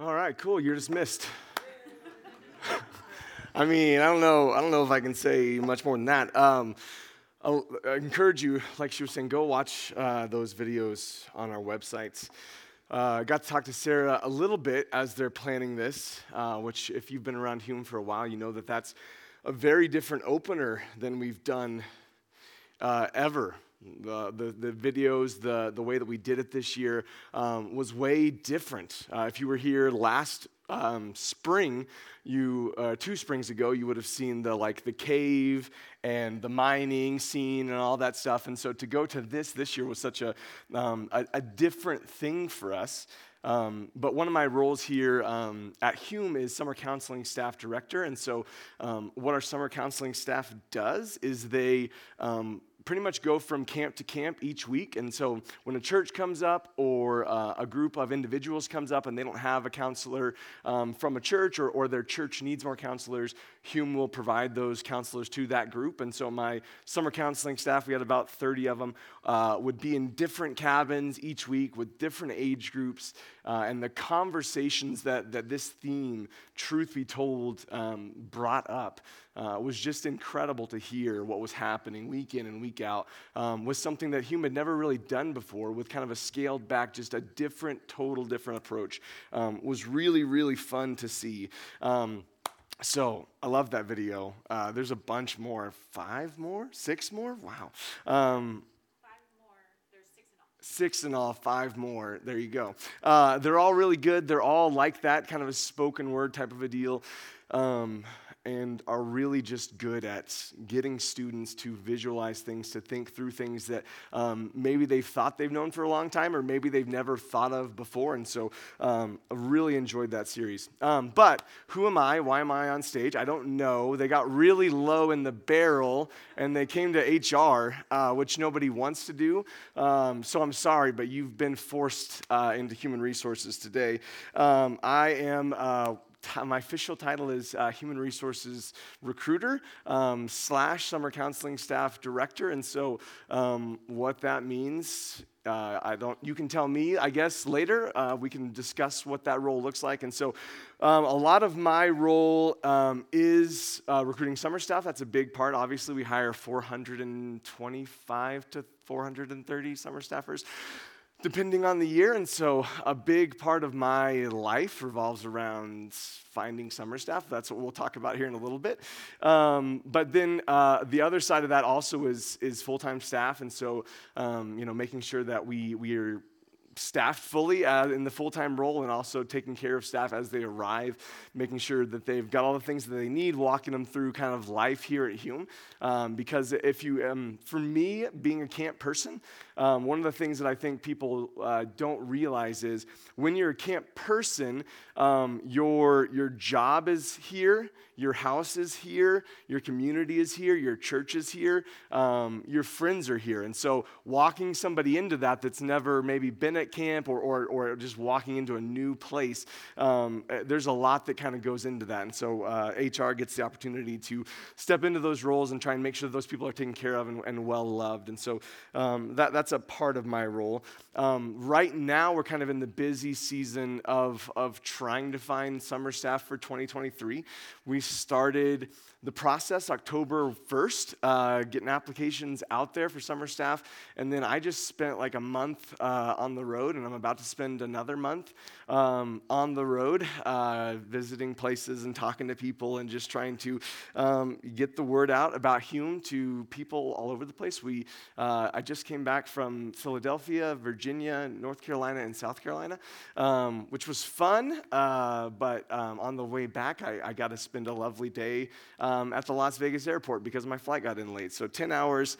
All right, cool. You're dismissed. I mean, I don't know. I don't know if I can say much more than that. Um, I'll, I encourage you, like she was saying, go watch uh, those videos on our websites. Uh, got to talk to Sarah a little bit as they're planning this, uh, which, if you've been around Hume for a while, you know that that's a very different opener than we've done uh, ever. The, the, the, videos, the, the way that we did it this year um, was way different. Uh, if you were here last um, spring, you uh, two springs ago, you would have seen the like the cave and the mining scene and all that stuff. And so to go to this this year was such a um, a, a, different thing for us. Um, but one of my roles here um, at Hume is summer counseling staff director. And so, um, what our summer counseling staff does is they pretty much go from camp to camp each week. And so when a church comes up or uh, a group of individuals comes up and they don't have a counselor um, from a church or, or their church needs more counselors, Hume will provide those counselors to that group. And so my summer counseling staff, we had about 30 of them, uh, would be in different cabins each week with different age groups. Uh, and the conversations that, that this theme, truth be told, um, brought up uh, was just incredible to hear what was happening week in and week out. Um, was something that Hume had never really done before, with kind of a scaled back, just a different, total different approach. Um, was really, really fun to see. Um, so I love that video. Uh, there's a bunch more, five more, six more. Wow. Um, six in all, five more. There you go. Uh, they're all really good. They're all like that, kind of a spoken word type of a deal. Um, and are really just good at getting students to visualize things, to think through things that um, maybe they've thought they've known for a long time, or maybe they've never thought of before. And so um, I really enjoyed that series. Um, but who am I? Why am I on stage? I don't know. They got really low in the barrel and they came to HR, uh, which nobody wants to do. Um, so I'm sorry, but you've been forced uh, into human resources today. Um, I am. Uh, my official title is uh, Human Resources Recruiter um, slash Summer Counseling Staff Director. And so, um, what that means, uh, I don't. You can tell me, I guess, later. Uh, we can discuss what that role looks like. And so, um, a lot of my role um, is uh, recruiting summer staff. That's a big part. Obviously, we hire 425 to 430 summer staffers depending on the year. And so a big part of my life revolves around finding summer staff. That's what we'll talk about here in a little bit. Um, but then uh, the other side of that also is, is full time staff. And so, um, you know, making sure that we, we are staffed fully uh, in the full time role and also taking care of staff as they arrive, making sure that they've got all the things that they need, walking them through kind of life here at Hume. Um, because if you, um, for me, being a camp person, um, one of the things that I think people uh, don't realize is when you're a camp person, um, your, your job is here, your house is here, your community is here, your church is here, um, your friends are here. And so walking somebody into that that's never maybe been at camp or, or, or just walking into a new place, um, eh, there's a lot that kind of goes into that. And so uh, HR gets the opportunity to step into those roles and try and make sure those people are taken care of and, and well loved. And so um, that, that's a part of my role. Um, right now, we're kind of in the busy season of, of trying to find summer staff for 2023. We started the process October 1st, uh, getting applications out there for summer staff. And then I just spent like a month uh, on the road, and I'm about to spend another month um, on the road, uh, visiting places and talking to people and just trying to um, get the word out about Hume to people all over the place. We, uh, I just came back from Philadelphia, Virginia, North Carolina, and South Carolina, um, which was fun. Uh, but um, on the way back, I, I got to spend a lovely day um, at the Las Vegas airport because my flight got in late. So 10 hours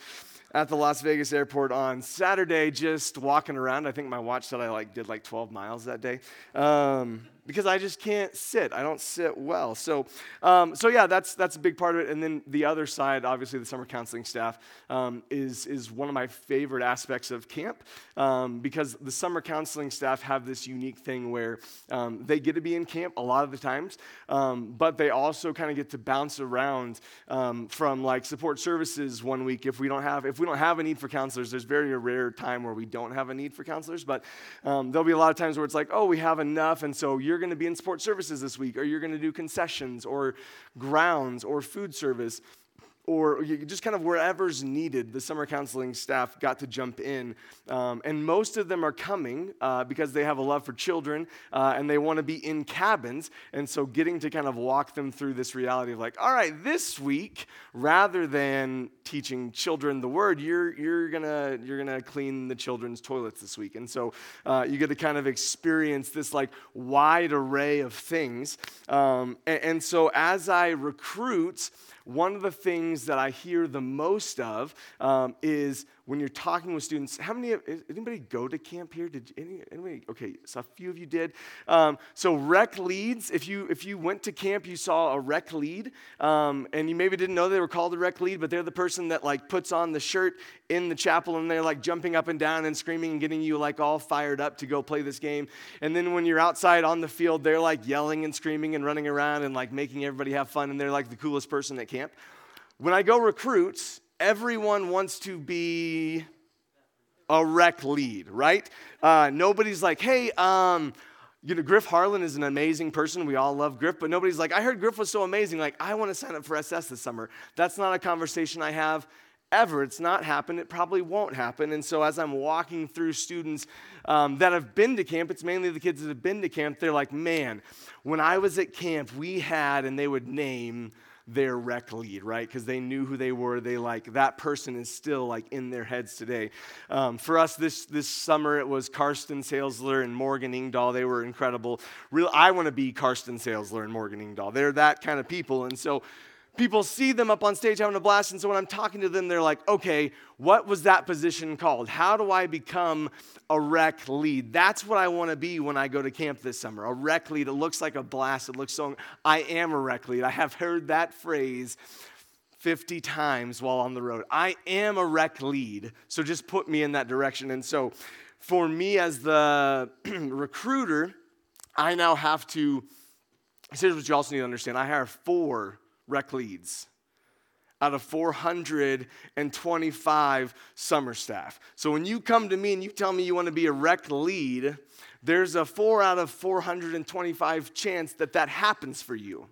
at the Las Vegas airport on Saturday, just walking around. I think my watch said I like did like 12 miles that day. Um, because I just can't sit. I don't sit well. So, um, so yeah, that's that's a big part of it. And then the other side, obviously, the summer counseling staff um, is is one of my favorite aspects of camp um, because the summer counseling staff have this unique thing where um, they get to be in camp a lot of the times, um, but they also kind of get to bounce around um, from like support services one week if we don't have if we don't have a need for counselors. There's very rare time where we don't have a need for counselors, but there'll be a lot of times where it's like, oh, we have enough, and so you're you're going to be in support services this week, or you're going to do concessions, or grounds, or food service or just kind of wherever's needed, the summer counseling staff got to jump in. Um, and most of them are coming uh, because they have a love for children uh, and they want to be in cabins. And so getting to kind of walk them through this reality of like, all right, this week, rather than teaching children the word, you're, you're going you're gonna clean the children's toilets this week. And so uh, you get to kind of experience this like wide array of things. Um, and, and so as I recruit, one of the things that I hear the most of um, is when you're talking with students, how many, anybody go to camp here? Did any, anybody, okay, so a few of you did. Um, so rec leads, if you, if you went to camp, you saw a rec lead, um, and you maybe didn't know they were called a rec lead, but they're the person that like puts on the shirt in the chapel and they're like jumping up and down and screaming and getting you like all fired up to go play this game. And then when you're outside on the field, they're like yelling and screaming and running around and like making everybody have fun, and they're like the coolest person at camp. When I go recruit, everyone wants to be a rec lead, right? Uh, nobody's like, hey, um, you know, Griff Harlan is an amazing person. We all love Griff, but nobody's like, I heard Griff was so amazing. Like, I want to sign up for SS this summer. That's not a conversation I have ever. It's not happened. It probably won't happen. And so, as I'm walking through students um, that have been to camp, it's mainly the kids that have been to camp, they're like, man, when I was at camp, we had, and they would name their rec lead, right? Because they knew who they were. They like that person is still like in their heads today. Um, for us this this summer, it was Karsten Salesler and Morgan Ingdahl. They were incredible. Real, I want to be Karsten Salesler and Morgan Ingdahl. They're that kind of people, and so people see them up on stage having a blast. And so when I'm talking to them, they're like, okay, what was that position called? How do I become a rec lead? That's what I want to be when I go to camp this summer. A rec lead. It looks like a blast. It looks so, I am a rec lead. I have heard that phrase 50 times while on the road. I am a rec lead. So just put me in that direction. And so for me as the recruiter, I now have to, here's what you also need to understand I hire four rec leads out of 425 summer staff. So when you come to me and you tell me you want to be a rec lead, there's a 4 out of 425 chance that that happens for you.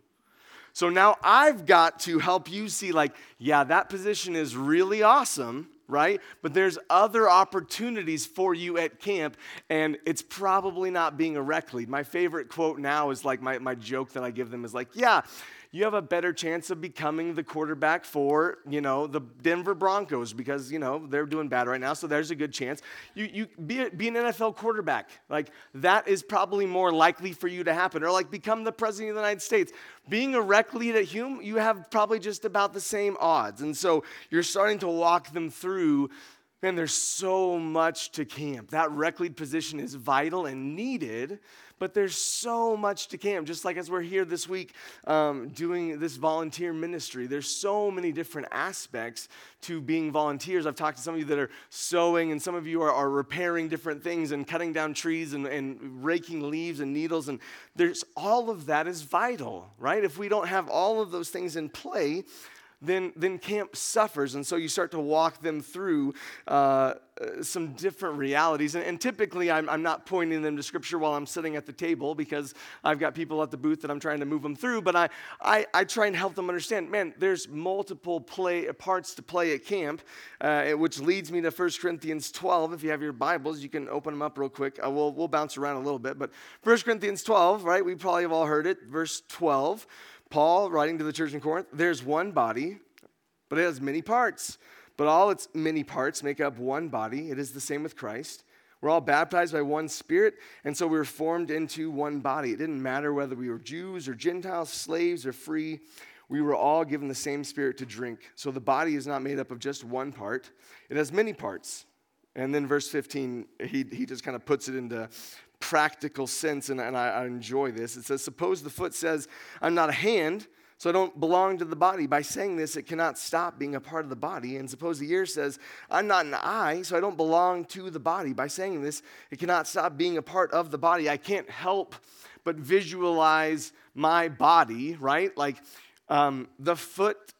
So now I've got to help you see, like, yeah, that position is really awesome, right? But there's other opportunities for you at camp, and it's probably not being a rec lead. My favorite quote now is like my, my joke that I give them is like, yeah, you have a better chance of becoming the quarterback for, you know, the Denver Broncos because, you know, they're doing bad right now. So there's a good chance. You, you be, be an NFL quarterback. Like, that is probably more likely for you to happen. Or, like, become the president of the United States. Being a rec lead at Hume, you have probably just about the same odds. And so you're starting to walk them through Man, there's so much to camp. That rec lead position is vital and needed, but there's so much to camp. Just like as we're here this week um, doing this volunteer ministry, there's so many different aspects to being volunteers. I've talked to some of you that are sewing, and some of you are, are repairing different things and cutting down trees and, and raking leaves and needles. And there's all of that is vital, right? If we don't have all of those things in play, then, then camp suffers. And so you start to walk them through uh, some different realities. And, and typically, I'm, I'm, not pointing them to scripture while I'm sitting at the table because I've got people at the booth that I'm trying to move them through. But I, I, I try and help them understand man, there's multiple play, parts to play at camp, uh, which leads me to 1 Corinthians 12. If you have your Bibles, you can open them up real quick. Uh, we'll, we'll bounce around a little bit. But 1 Corinthians 12, right? We probably have all heard it. Verse 12. Paul, writing to the church in Corinth, there's one body, but it has many parts. But all its many parts make up one body. It is the same with Christ. We're all baptized by one Spirit, and so we were formed into one body. It didn't matter whether we were Jews or Gentiles, slaves or free. We were all given the same Spirit to drink. So the body is not made up of just one part, it has many parts. And then verse 15, he, he just kind of puts it into practical sense, and, and I, I enjoy this. It says, Suppose the foot says, I'm not a hand, so I don't belong to the body. By saying this, it cannot stop being a part of the body. And suppose the ear says, I'm not an eye, so I don't belong to the body. By saying this, it cannot stop being a part of the body. I can't help but visualize my body, right? Like um, the foot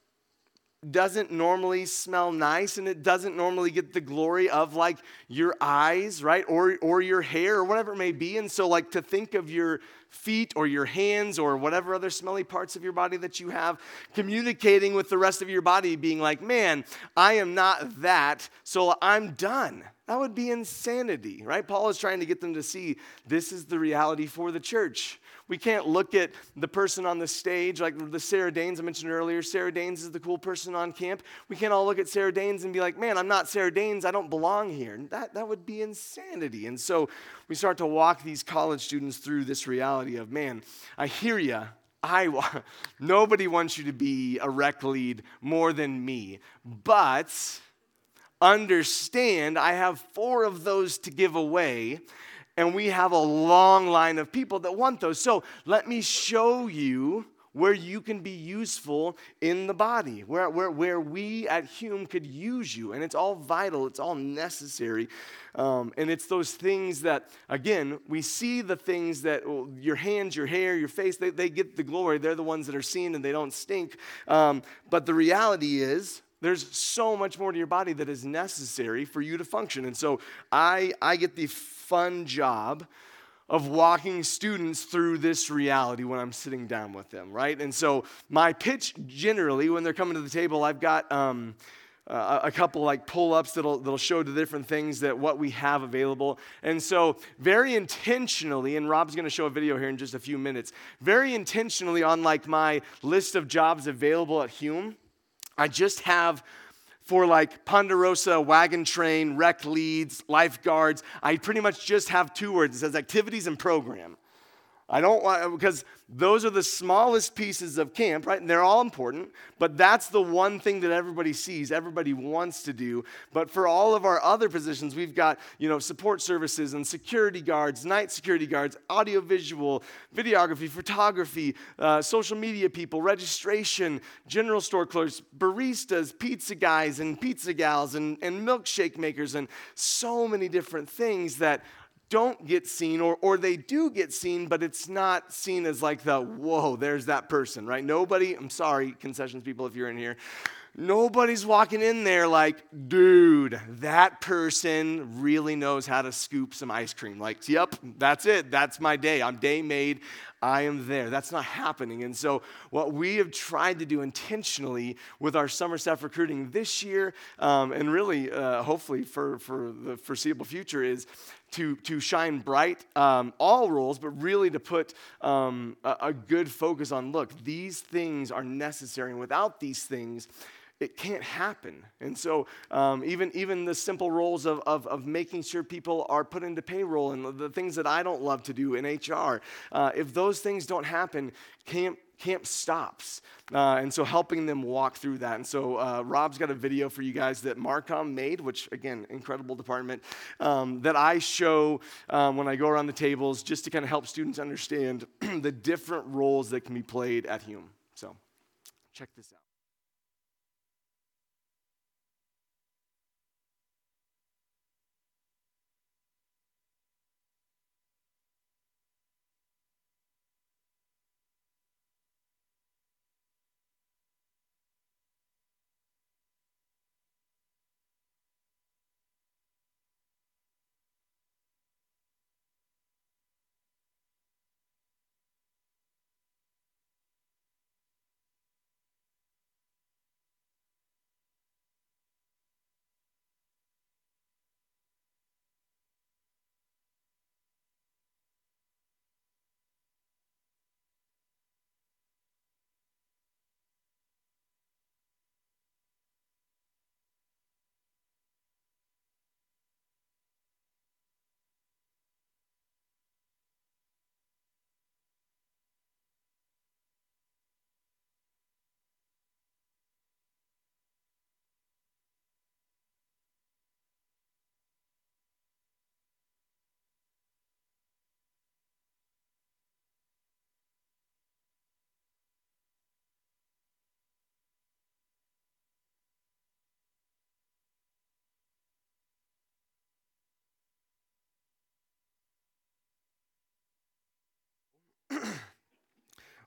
doesn't normally smell nice and it doesn't normally get the glory of like your eyes, right? Or or your hair or whatever it may be. And so like to think of your feet or your hands or whatever other smelly parts of your body that you have communicating with the rest of your body being like, "Man, I am not that, so I'm done." That would be insanity, right? Paul is trying to get them to see this is the reality for the church. We can't look at the person on the stage, like the Sarah Danes I mentioned earlier. Sarah Danes is the cool person on camp. We can't all look at Sarah Danes and be like, man, I'm not Sarah Danes. I don't belong here. That, that would be insanity. And so we start to walk these college students through this reality of, man, I hear you. I, nobody wants you to be a rec lead more than me. But understand I have four of those to give away and we have a long line of people that want those. So let me show you where you can be useful in the body, where, where, where we at Hume could use you. And it's all vital, it's all necessary. Um, and it's those things that, again, we see the things that well, your hands, your hair, your face, they, they get the glory. They're the ones that are seen and they don't stink. Um, but the reality is, there's so much more to your body that is necessary for you to function. And so I, I get the fun job of walking students through this reality when I'm sitting down with them, right? And so my pitch generally, when they're coming to the table, I've got um, uh, a couple like pull-ups that'll, that'll show the different things that what we have available and so very intentionally and rob's going to show a video here in just a few minutes very intentionally on like my list of jobs available at hume i just have for like Ponderosa, wagon train, rec leads, lifeguards. I pretty much just have two words. It says activities and program. I don't want, because those are the smallest pieces of camp, right? And they're all important, but that's the one thing that everybody sees, everybody wants to do. But for all of our other positions, we've got, you know, support services and security guards, night security guards, audiovisual, videography, photography, uh, social media people, registration, general store clerks, baristas, pizza guys and pizza gals, and, and milkshake makers, and so many different things that don't get seen or, or they do get seen but it's not seen as like the whoa there's that person right? Nobody i'm sorry concessions people if you're in here nobody's walking in there like dude that person really knows how to scoop some ice cream like yep that's it that's my day i'm day made I am there. That's not happening. And so, what we have tried to do intentionally with our summer staff recruiting this year, um, and really, uh, hopefully, for, for the foreseeable future, is to, to shine bright um, all roles, but really to put um, a, a good focus on look, these things are necessary. And without these things, it can't happen. And so, um, even, even the simple roles of, of, of, making sure people are put into payroll and the things that I don't love to do in HR, uh, if those things don't happen, camp, camp stops. Uh, and so, helping them walk through that. And so, uh, Rob's got a video for you guys that Marcom made, which, again, incredible department, um, that I show um, when I go around the tables just to kind of help students understand the different roles that can be played at Hume. So, check this out.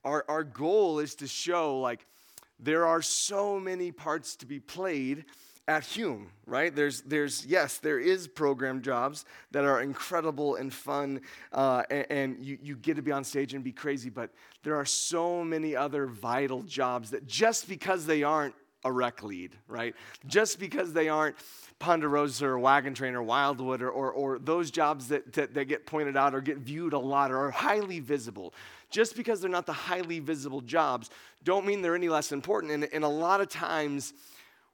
Our, our goal is to show like there are so many parts to be played at Hume, right? There's, there's, yes, there is program jobs that are incredible and fun, uh, and, and you, you get to be on stage and be crazy, but there are so many other vital jobs that just because they aren't a rec lead, right? Just because they aren't Ponderosa or Wagon Train or Wildwood or, or, or those jobs that, that, that get pointed out or get viewed a lot or are highly visible, just because they're not the highly visible jobs, don't mean they're any less important. And, and a lot of times,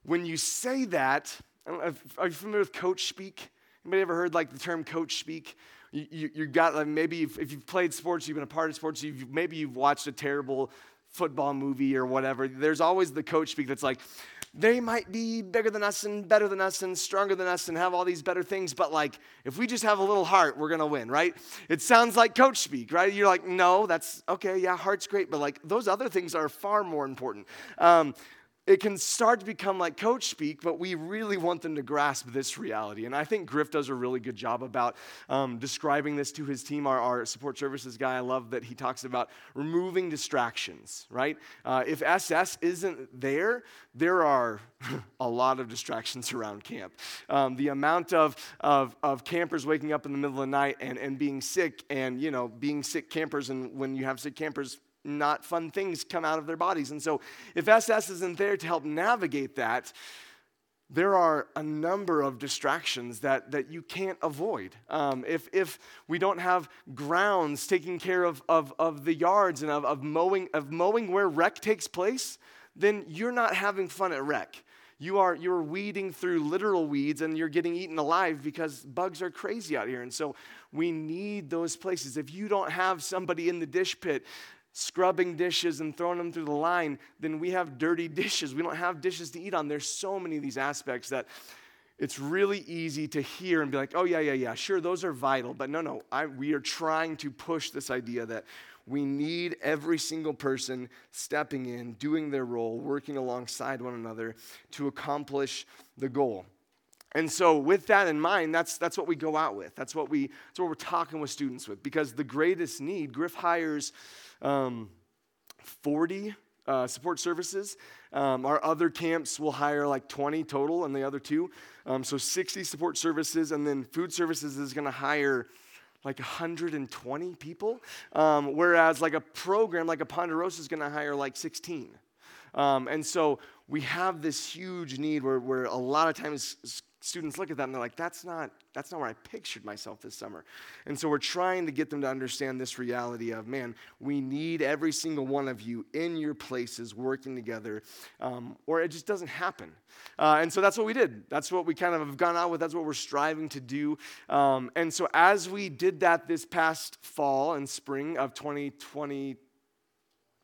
when you say that, are you familiar with coach speak? Anybody ever heard like the term coach speak? You, you, you got like maybe if, if, you've played sports, you've been a part of sports, you've, maybe you've watched a terrible football movie or whatever. There's always the coach speak that's like, they might be bigger than us and better than us and stronger than us and have all these better things, but like, if we just have a little heart, we're gonna win, right? It sounds like coach speak, right? You're like, no, that's okay, yeah, heart's great, but like, those other things are far more important. Um, it can start to become like coach speak, but we really want them to grasp this reality. And I think Griff does a really good job about um, describing this to his team. Our, our, support services guy, I love that he talks about removing distractions, right? Uh, if SS isn't there, there are a lot of distractions around camp. Um, the amount of, of, of campers waking up in the middle of the night and, and being sick, and, you know, being sick campers, and when you have sick campers, not fun things come out of their bodies. And so, if SS isn't there to help navigate that, there are a number of distractions that, that you can't avoid. Um, if, if we don't have grounds taking care of, of, of the yards and of, of, mowing, of mowing where rec takes place, then you're not having fun at rec. You are you're weeding through literal weeds and you're getting eaten alive because bugs are crazy out here. And so we need those places. If you don't have somebody in the dish pit scrubbing dishes and throwing them through the line, then we have dirty dishes. We don't have dishes to eat on. There's so many of these aspects that it's really easy to hear and be like, oh, yeah, yeah, yeah, sure, those are vital. But no, no, I, we are trying to push this idea that we need every single person stepping in, doing their role, working alongside one another to accomplish the goal. And so, with that in mind, that's, that's what we go out with. That's what, we, that's what we're talking with students with. Because the greatest need, Griff hires um, 40 uh, support services. Um, our other camps will hire like 20 total, and the other two. Um, so 60 support services, and then food services is going to hire like 120 people, um, whereas like a program like a Ponderosa is going to hire like 16. Um, and so we have this huge need where, where a lot of times students look at that and they're like, that's not, that's not where I pictured myself this summer. And so we're trying to get them to understand this reality of, man, we need every single one of you in your places working together, um, or it just doesn't happen. Uh, and so that's what we did. That's what we kind of have gone out with. That's what we're striving to do. Um, and so as we did that this past fall and spring of 2020,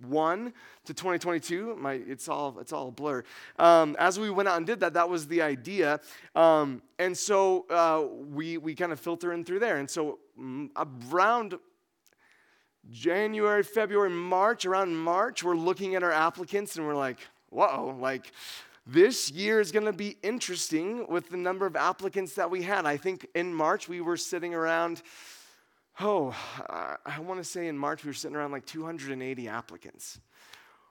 1 to 2022 my, it's all it's all a blur. Um, as we went out and did that that was the idea. Um, and so uh, we we kind of filter in through there. And so mm, around january february march around march we're looking at our applicants and we're like whoa like this year is going to be interesting with the number of applicants that we had. I think in march we were sitting around oh, I want to say in March we were sitting around like 280 applicants,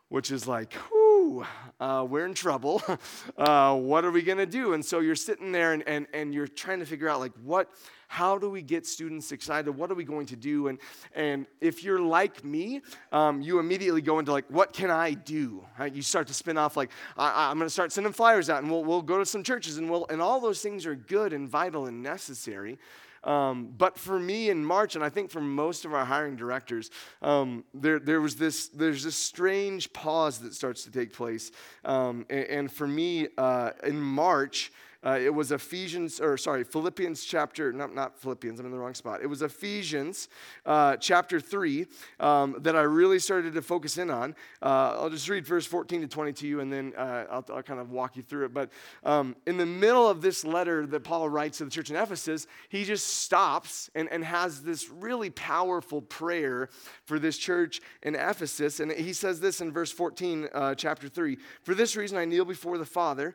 which is like, whoo, uh, we're in trouble. uh, what are we going to do? And so you're sitting there and, and, and you're trying to figure out like what, how do we get students excited? What are we going to do? And, and if you're like me, um, you immediately go into like, what can I do? Right? You start to spin off like, I, am going to start sending flyers out and we'll, we'll go to some churches and we'll, and all those things are good and vital and necessary. Um, but for me in March, and I think for most of our hiring directors, um, there, there was this, there's this strange pause that starts to take place. Um, and, and, for me, uh, in March, uh, it was Ephesians, or sorry, Philippians chapter, not, not Philippians, I'm in the wrong spot. It was Ephesians uh, chapter 3 um, that I really started to focus in on. Uh, I'll just read verse 14 to 20 to you and then uh, I'll, I'll, kind of walk you through it. But um, in the middle of this letter that Paul writes to the church in Ephesus, he just stops and, and has this really powerful prayer for this church in Ephesus. And he says this in verse 14, uh, chapter 3 For this reason I kneel before the Father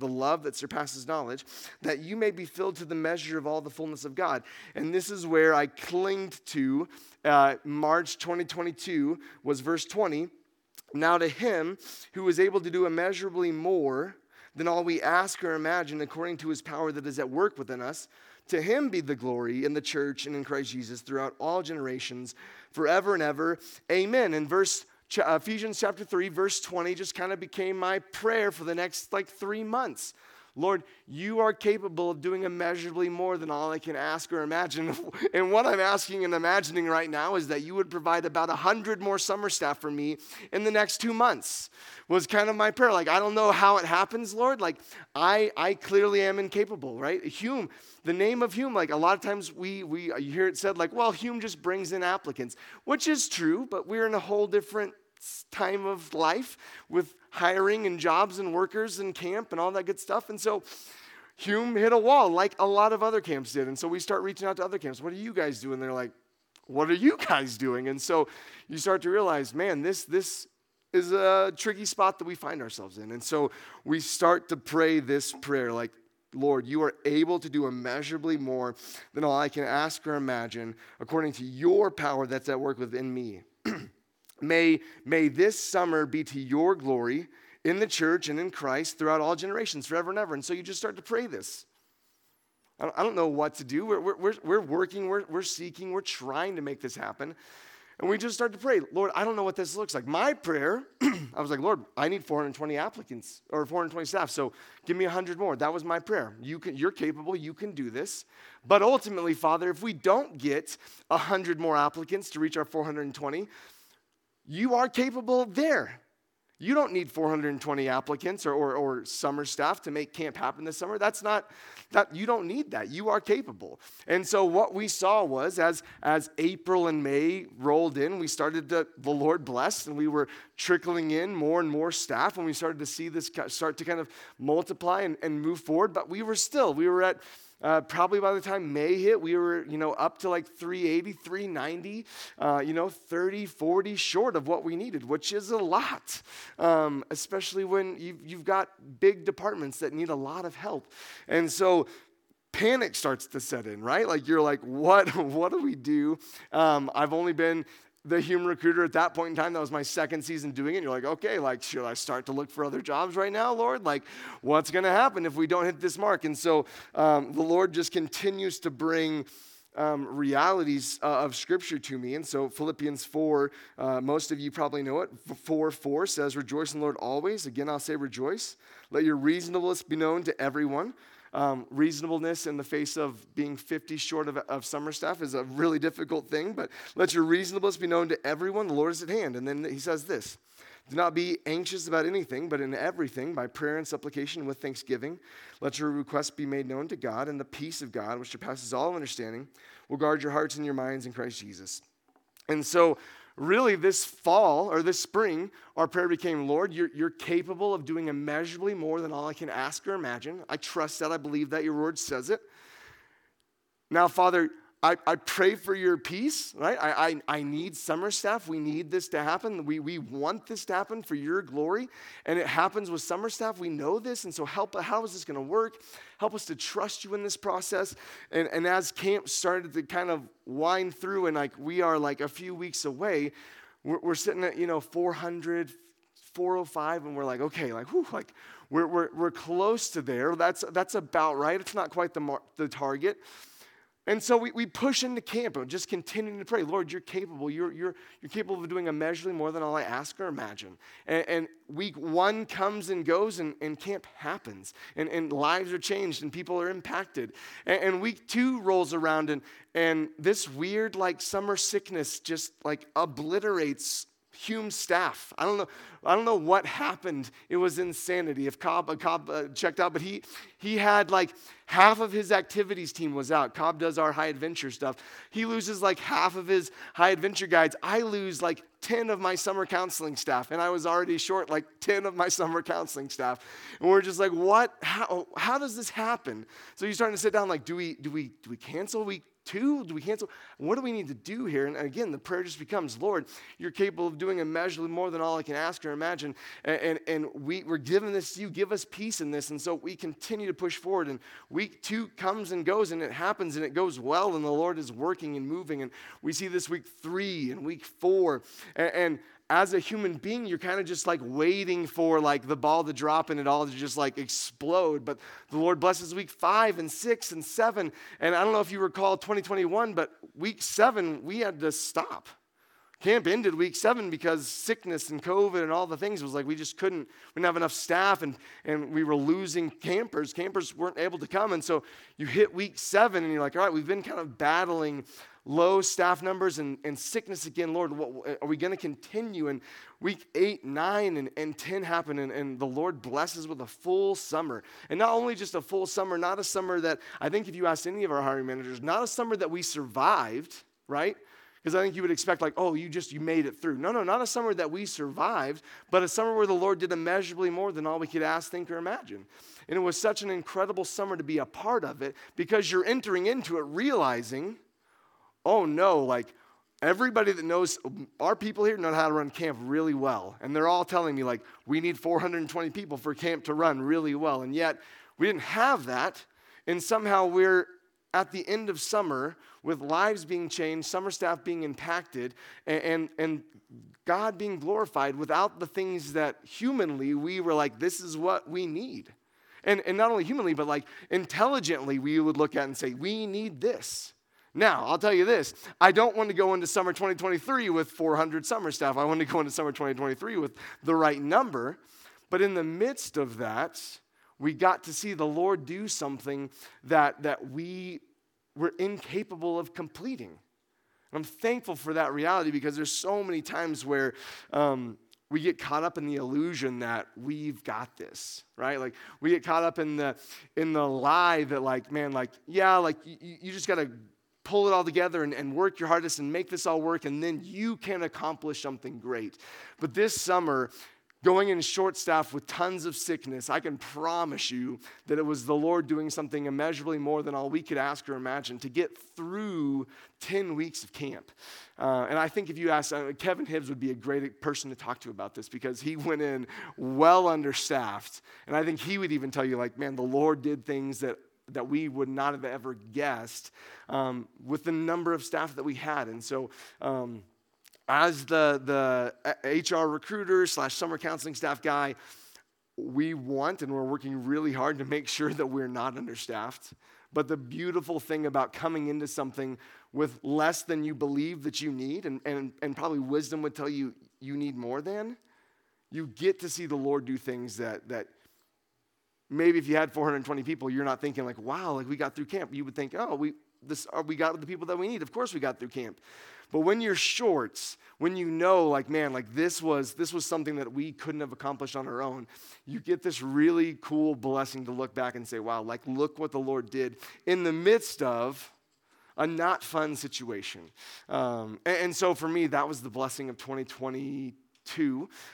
The love that surpasses knowledge, that you may be filled to the measure of all the fullness of God. And this is where I clinged to uh, March 2022, was verse 20 now, to him who is able to do immeasurably more than all we ask or imagine, according to his power that is at work within us, to him be the glory in the church and in Christ Jesus throughout all generations, forever and ever. Amen. And verse Uh, Ephesians chapter 3, verse 20 just kind of became my prayer for the next like three months. Lord, you are capable of doing immeasurably more than all I can ask or imagine. And what I'm asking and imagining right now is that you would provide about 100 more summer staff for me in the next two months, was kind of my prayer. Like, I don't know how it happens, Lord. Like, I, I clearly am incapable, right? Hume, the name of Hume, like a lot of times we, we you hear it said, like, well, Hume just brings in applicants, which is true, but we're in a whole different time of life with hiring and jobs and workers and camp and all that good stuff. And so Hume hit a wall like a lot of other camps did. And so we start reaching out to other camps. What are you guys doing? They're like, what are you guys doing? And so you start to realize, man, this, this is a tricky spot that we find ourselves in. And so we start to pray this prayer like, Lord, you are able to do immeasurably more than all I can ask or imagine, according to your power that's at work within me. May, may this summer be to your glory in the church and in Christ throughout all generations, forever and ever. And so you just start to pray this. I don't know what to do. We're, we're, we're working, we're, we're seeking, we're trying to make this happen. And we just start to pray, Lord, I don't know what this looks like. My prayer, I was like, Lord, I need 420 applicants or 420 staff, so give me 100 more. That was my prayer. You can, you're capable, you can do this. But ultimately, Father, if we don't get 100 more applicants to reach our 420, you are capable there. You don't need 420 applicants or, or, or, summer staff to make camp happen this summer. That's not, that, you don't need that. You are capable. And so what we saw was as, as April and May rolled in, we started to, the Lord blessed and we were trickling in more and more staff and we started to see this start to kind of multiply and, and move forward. But we were still, we were at uh, probably by the time May hit, we were, you know, up to like 380, 390, uh, you know, 30, 40 short of what we needed, which is a lot, um, especially when you've, you've got big departments that need a lot of help. And so panic starts to set in, right? Like you're like, what, what do we do? Um, I've only been the human recruiter at that point in time. That was my second season doing it. You're like, okay, like, should I start to look for other jobs right now, Lord? Like, what's going to happen if we don't hit this mark? And so um, the Lord just continues to bring. Um, realities uh, of Scripture to me. And so Philippians 4, uh, most of you probably know it. 4 4 says, Rejoice in the Lord always. Again, I'll say rejoice. Let your reasonableness be known to everyone. Um, reasonableness in the face of being 50 short of, of summer staff is a really difficult thing, but let your reasonableness be known to everyone. The Lord is at hand. And then he says this Do not be anxious about anything, but in everything, by prayer and supplication with thanksgiving, let your requests be made known to God, and the peace of God, which surpasses all understanding, will guard your hearts and your minds in Christ Jesus. And so, really this fall or this spring, our prayer became, Lord, you're, you're capable of doing immeasurably more than all I can ask or imagine. I trust that. I believe that your word says it. Now, Father, I, I pray for your peace, right? I, I, I need summer staff. We need this to happen. We, we want this to happen for your glory. And it happens with summer staff. We know this. And so, help, how is this going to work? Help us to trust you in this process. And, and as camp started to kind of wind through, and like we are like a few weeks away, we're, we're sitting at, you know, 400, 405, and we're like, okay, like, whew, like we're, we're, we're close to there. That's, that's about right. It's not quite the, mar- the target. And so we, we push into camp and just continuing to pray, Lord, you're capable. You're, you're, you're capable of doing immeasurably more than all I ask or imagine. And, and week one comes and goes, and, and camp happens, and, and lives are changed, and people are impacted. And, and week two rolls around, and, and this weird, like, summer sickness just, like, obliterates Hume staff. I don't know. I don't know what happened. It was insanity. If Cobb, uh, Cobb uh, checked out, but he he had like half of his activities team was out. Cobb does our high adventure stuff. He loses like half of his high adventure guides. I lose like 10 of my summer counseling staff, and I was already short like 10 of my summer counseling staff. And we're just like, what? How, how does this happen? So you're starting to sit down like, do we, do we, do we cancel week two? Do we cancel? What do we need to do here? And again, the prayer just becomes, Lord, you're capable of doing immeasurably more than all I can ask or imagine. And, and, and we, we're giving this to you. Give us peace in this. And so we continue to push forward. And week two comes and goes, and it happens, and it goes well, and the Lord is working and moving. And we see this week three and week four. And, and as a human being, you're kind of just like waiting for like the ball to drop and it all to just like explode. But the Lord blesses week five and six and seven. And I don't know if you recall 2021, but week seven, we had to stop. Camp ended week seven because sickness and COVID and all the things was like we just couldn't, we didn't have enough staff and, and we were losing campers. Campers weren't able to come. And so you hit week seven and you're like, all right, we've been kind of battling low staff numbers and, and sickness again, Lord, what, are we going to continue? And week eight, nine, and, and 10 happen, and, and the Lord blesses with a full summer. And not only just a full summer, not a summer that I think if you asked any of our hiring managers, not a summer that we survived, right? Because I think you would expect, like, oh, you just you made it through. No, no, not a summer that we survived, but a summer where the Lord did immeasurably more than all we could ask, think, or imagine. And it was such an incredible summer to be a part of it because you're entering into it realizing oh no, like everybody that knows our people here know how to run camp really well. And they're all telling me, like, we need 420 people for camp to run really well. And yet, we didn't have that. And somehow we're at the end of summer with lives being changed, summer staff being impacted, and, and, and God being glorified without the things that humanly we were like, this is what we need. And, and not only humanly, but like intelligently, we would look at and say, we need this. Now, I'll tell you this I don't want to go into summer 2023 with 400 summer staff. I want to go into summer 2023 with the right number. But in the midst of that, we got to see the Lord do something that, that we were incapable of completing. And I'm thankful for that reality because there's so many times where um, we get caught up in the illusion that we've got this right like we get caught up in the in the lie that like man like yeah like you, you just got to pull it all together and, and work your hardest and make this all work, and then you can accomplish something great. But this summer, going in short staff with tons of sickness, I can promise you that it was the Lord doing something immeasurably more than all we could ask or imagine to get through 10 weeks of camp. Uh, and I think if you ask, uh, Kevin Hibbs would be a great person to talk to about this because he went in well understaffed. And I think he would even tell you, like, man, the Lord did things that that we would not have ever guessed um, with the number of staff that we had. And so, um, as the, the uh, HR recruiter slash summer counseling staff guy, we want and we're working really hard to make sure that we're not understaffed. But the beautiful thing about coming into something with less than you believe that you need, and, and, and probably wisdom would tell you you need more than, you get to see the Lord do things that, that maybe if you had 420 people, you're not thinking like, wow, like we got through camp. You would think, oh, we, this, uh, we got the people that we need. Of course we got through camp. But when you're short, when you know, like, man, like this was this was something that we couldn't have accomplished on our own, you get this really cool blessing to look back and say, wow, like look what the Lord did in the midst of a not fun situation. Um, and, and so for me, that was the blessing of 2020 two.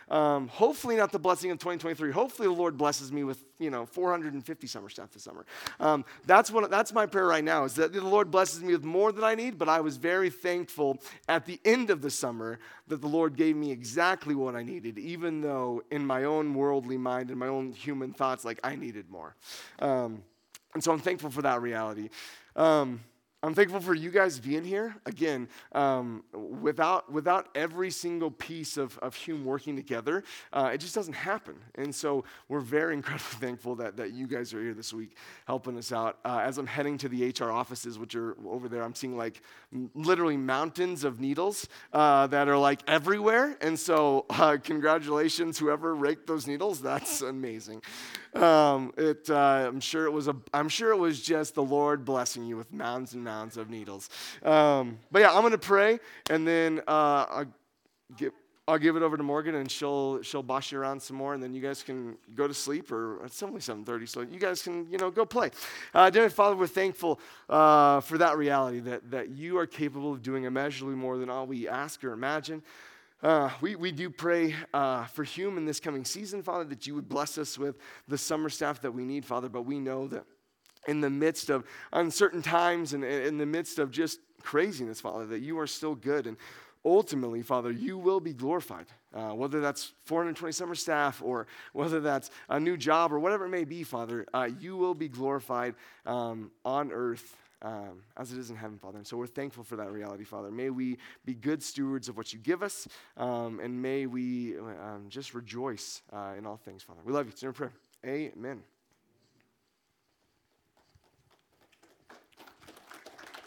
Um, hopefully, not the blessing of 2023. Hopefully, the Lord blesses me with you know 450 summer staff this summer. Um, that's what that's my prayer right now. Is that the Lord blesses me with more than I need. But I was very thankful at the end of the summer that the Lord gave me exactly what I needed, even though in my own worldly mind and my own human thoughts, like I needed more. Um, and so I'm thankful for that reality. I'm thankful for you guys being here. Again, um, without, without every single piece of, of Hume working together, uh, it just doesn't happen. And so we're very incredibly thankful that, that you guys are here this week helping us out. Uh, as I'm heading to the HR offices, which are over there, I'm seeing like literally mountains of needles uh, that are like everywhere. And so, uh, congratulations, whoever raked those needles. That's amazing. Um, it, uh, I'm sure it was a. I'm sure it was just the Lord blessing you with mounds and mounds of needles. Um, but yeah, I'm gonna pray, and then uh, I'll, give, I'll give it over to Morgan, and she'll she'll boss you around some more, and then you guys can go to sleep. Or it's only 7:30, so you guys can you know go play. Uh, dear Father, we're thankful uh, for that reality that that you are capable of doing immeasurably more than all we ask or imagine. Uh, we, we do pray uh, for Hume in this coming season, Father, that you would bless us with the summer staff that we need, Father. But we know that in the midst of uncertain times and in the midst of just craziness, Father, that you are still good. And ultimately, Father, you will be glorified. Uh, whether that's 420 summer staff or whether that's a new job or whatever it may be, Father, uh, you will be glorified um, on earth um, as it is in heaven, Father. And so we're thankful for that reality, Father. May we be good stewards of what you give us, um, and may we um, just rejoice uh, in all things, Father. We love you. It's in prayer. Amen.